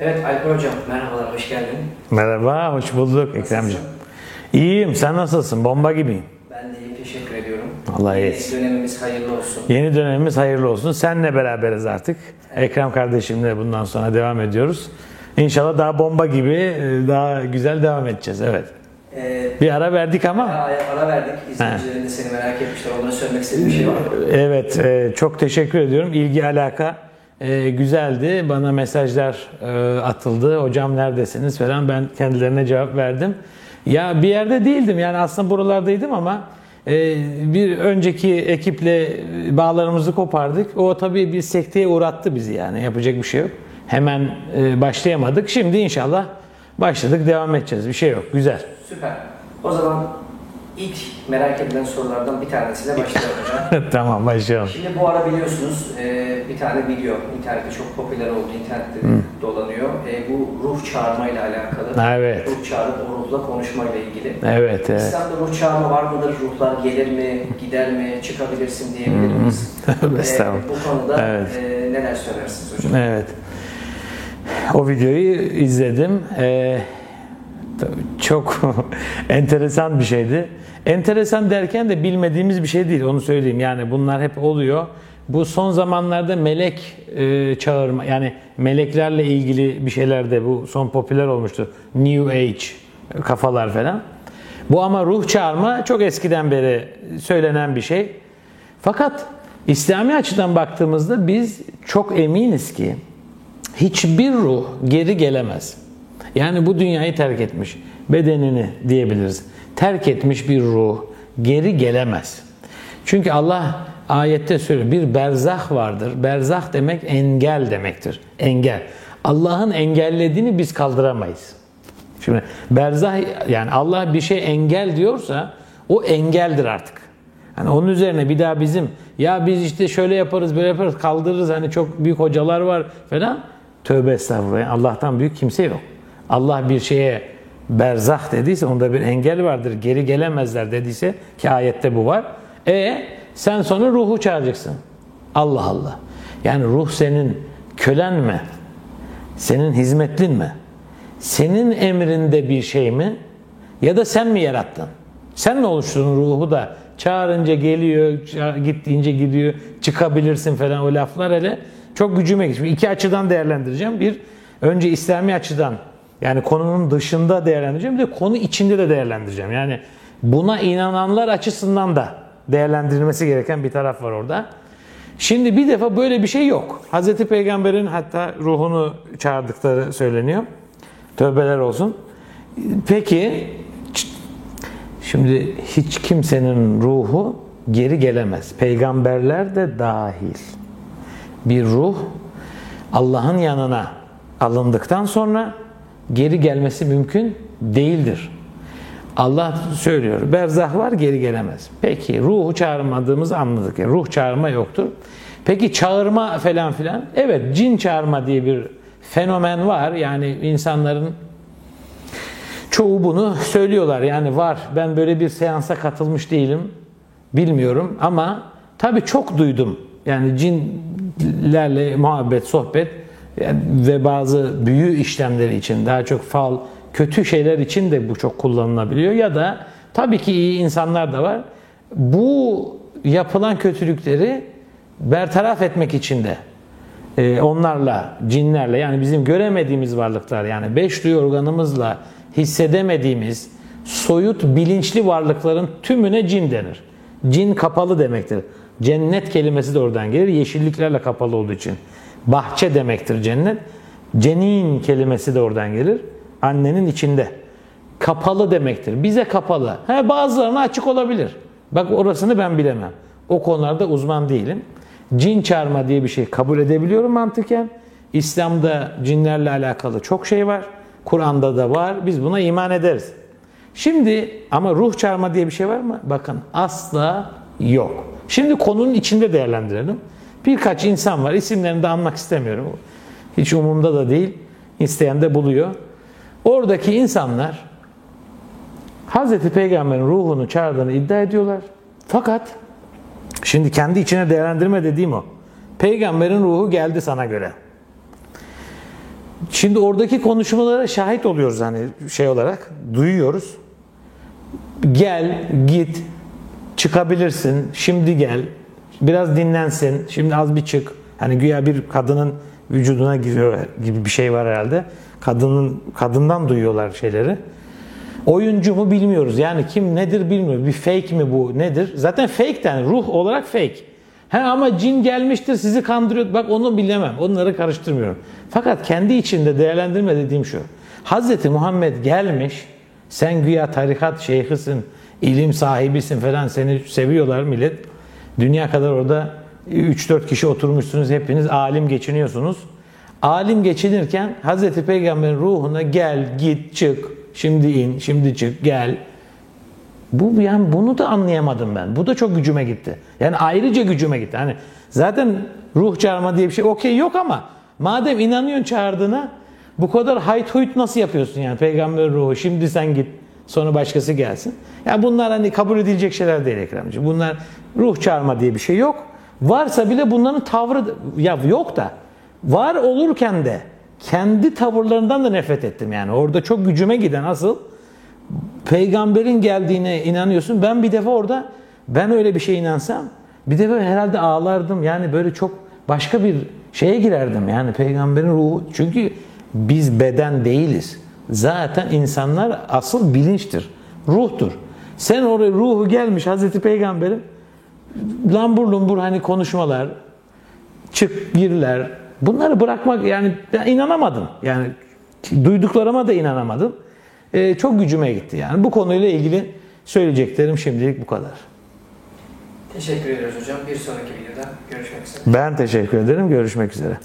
Evet Alper Hocam merhabalar, hoş geldin. Merhaba, hoş bulduk Ekremciğim. İyiyim, sen nasılsın? Bomba gibiyim. Ben de iyi, teşekkür ediyorum. Allah Yeni iyisin. dönemimiz hayırlı olsun. Yeni dönemimiz hayırlı olsun. Senle beraberiz artık. Ekrem kardeşimle bundan sonra devam ediyoruz. İnşallah daha bomba gibi, e, daha güzel devam edeceğiz. Evet. Ee, Bir ara verdik ama ara, ara verdik. İzleyicilerin de seni merak etmişler. Onlara söylemek istediğim bir şey var mı? evet, e, çok teşekkür ediyorum. İlgi alaka e, güzeldi. Bana mesajlar e, atıldı. Hocam neredesiniz falan. Ben kendilerine cevap verdim. Ya bir yerde değildim. Yani aslında buralardaydım ama e, bir önceki ekiple bağlarımızı kopardık. O tabii bir sekteye uğrattı bizi yani. Yapacak bir şey yok. Hemen e, başlayamadık. Şimdi inşallah başladık. Devam edeceğiz. Bir şey yok. Güzel. Süper. O zaman ilk merak edilen sorulardan bir tanesiyle başlayalım hocam. tamam başlayalım. Şimdi bu ara biliyorsunuz e, bir tane video internette çok popüler oldu, internette de dolanıyor. E, bu ruh çağırma ile alakalı. Evet. Ruh çağırıp o ruhla konuşmayla ilgili. Evet, evet. İslam'da ruh çağırma var mıdır? Ruhlar gelir mi, gider mi, çıkabilirsin diyebilir miyiz? Ee, estağfurullah. bu konuda Evet. e, neler söylersiniz hocam? Evet. O videoyu izledim. Ee, tabii çok enteresan bir şeydi. Enteresan derken de bilmediğimiz bir şey değil. Onu söyleyeyim. Yani bunlar hep oluyor. Bu son zamanlarda melek e, çağırma yani meleklerle ilgili bir şeyler de bu son popüler olmuştu. New Age kafalar falan. Bu ama ruh çağırma çok eskiden beri söylenen bir şey. Fakat İslami açıdan baktığımızda biz çok eminiz ki hiçbir ruh geri gelemez. Yani bu dünyayı terk etmiş, bedenini diyebiliriz. Terk etmiş bir ruh geri gelemez. Çünkü Allah ayette söylüyor bir berzah vardır. Berzah demek engel demektir. Engel. Allah'ın engellediğini biz kaldıramayız. Şimdi berzah yani Allah bir şey engel diyorsa o engeldir artık. Hani onun üzerine bir daha bizim ya biz işte şöyle yaparız böyle yaparız kaldırırız hani çok büyük hocalar var falan. Tövbe estağfurullah. Allah'tan büyük kimse yok. Allah bir şeye berzah dediyse onda bir engel vardır. Geri gelemezler dediyse ki ayette bu var. E sen sonra ruhu çağıracaksın. Allah Allah. Yani ruh senin kölen mi? Senin hizmetlin mi? Senin emrinde bir şey mi? Ya da sen mi yarattın? Sen mi oluşturdun ruhu da çağırınca geliyor, gittiğince gidiyor, çıkabilirsin falan o laflar hele çok gücüme gitti. İki açıdan değerlendireceğim. Bir, önce İslami açıdan yani konunun dışında değerlendireceğim. De konu içinde de değerlendireceğim. Yani buna inananlar açısından da değerlendirilmesi gereken bir taraf var orada. Şimdi bir defa böyle bir şey yok. Hazreti Peygamber'in hatta ruhunu çağırdıkları söyleniyor. Tövbeler olsun. Peki şimdi hiç kimsenin ruhu geri gelemez. Peygamberler de dahil. Bir ruh Allah'ın yanına alındıktan sonra geri gelmesi mümkün değildir. Allah söylüyor. Berzah var geri gelemez. Peki ruhu çağırmadığımızı anladık. Yani ruh çağırma yoktur. Peki çağırma falan filan. Evet cin çağırma diye bir fenomen var. Yani insanların çoğu bunu söylüyorlar. Yani var. Ben böyle bir seansa katılmış değilim. Bilmiyorum ama tabii çok duydum. Yani cinlerle muhabbet, sohbet ve bazı büyü işlemleri için daha çok fal, kötü şeyler için de bu çok kullanılabiliyor. Ya da tabii ki iyi insanlar da var. Bu yapılan kötülükleri bertaraf etmek için de e, onlarla, cinlerle yani bizim göremediğimiz varlıklar yani beş duyu organımızla hissedemediğimiz soyut bilinçli varlıkların tümüne cin denir. Cin kapalı demektir. Cennet kelimesi de oradan gelir. Yeşilliklerle kapalı olduğu için. Bahçe demektir cennet. Cenin kelimesi de oradan gelir. Annenin içinde. Kapalı demektir. Bize kapalı. He, bazılarına açık olabilir. Bak orasını ben bilemem. O konularda uzman değilim. Cin çağırma diye bir şey kabul edebiliyorum mantıken. İslam'da cinlerle alakalı çok şey var. Kur'an'da da var. Biz buna iman ederiz. Şimdi ama ruh çağırma diye bir şey var mı? Bakın asla yok. Şimdi konunun içinde değerlendirelim. Birkaç insan var. İsimlerini de anmak istemiyorum. Hiç umurumda da değil. İsteyen de buluyor. Oradaki insanlar Hazreti Peygamber'in ruhunu çağırdığını iddia ediyorlar. Fakat şimdi kendi içine değerlendirme dediğim o. Peygamberin ruhu geldi sana göre. Şimdi oradaki konuşmalara şahit oluyoruz hani şey olarak duyuyoruz. Gel, git, çıkabilirsin, şimdi gel, biraz dinlensin, şimdi az bir çık. Hani güya bir kadının vücuduna giriyor gibi bir şey var herhalde. Kadının kadından duyuyorlar şeyleri. Oyuncu mu bilmiyoruz. Yani kim nedir bilmiyoruz. Bir fake mi bu nedir? Zaten fake yani ruh olarak fake. He ama cin gelmiştir sizi kandırıyor. Bak onu bilemem. Onları karıştırmıyorum. Fakat kendi içinde değerlendirme dediğim şu. Hazreti Muhammed gelmiş. Sen güya tarikat şeyhisin, ilim sahibisin falan seni seviyorlar millet. Dünya kadar orada 3-4 kişi oturmuşsunuz hepiniz alim geçiniyorsunuz. Alim geçinirken Hazreti Peygamber'in ruhuna gel, git, çık, şimdi in, şimdi çık, gel. Bu yani bunu da anlayamadım ben. Bu da çok gücüme gitti. Yani ayrıca gücüme gitti. Hani zaten ruh çağırma diye bir şey okey yok ama madem inanıyorsun çağırdığına bu kadar hayt huyt nasıl yapıyorsun yani peygamber ruhu şimdi sen git sonra başkası gelsin. Yani bunlar hani kabul edilecek şeyler değil Ekremciğim. Bunlar ruh çağırma diye bir şey yok. Varsa bile bunların tavrı ya yok da var olurken de kendi tavırlarından da nefret ettim yani. Orada çok gücüme giden asıl peygamberin geldiğine inanıyorsun. Ben bir defa orada ben öyle bir şeye inansam bir de böyle herhalde ağlardım. Yani böyle çok başka bir şeye girerdim. Yani peygamberin ruhu. Çünkü biz beden değiliz. Zaten insanlar asıl bilinçtir. Ruhtur. Sen oraya ruhu gelmiş Hazreti Peygamber'in lambur lumbur hani konuşmalar, çık girler. Bunları bırakmak yani ben inanamadım. Yani duyduklarıma da inanamadım. Ee, çok gücüme gitti yani. Bu konuyla ilgili söyleyeceklerim şimdilik bu kadar. Teşekkür ediyoruz hocam. Bir sonraki videoda görüşmek üzere. Ben teşekkür ederim. Görüşmek üzere.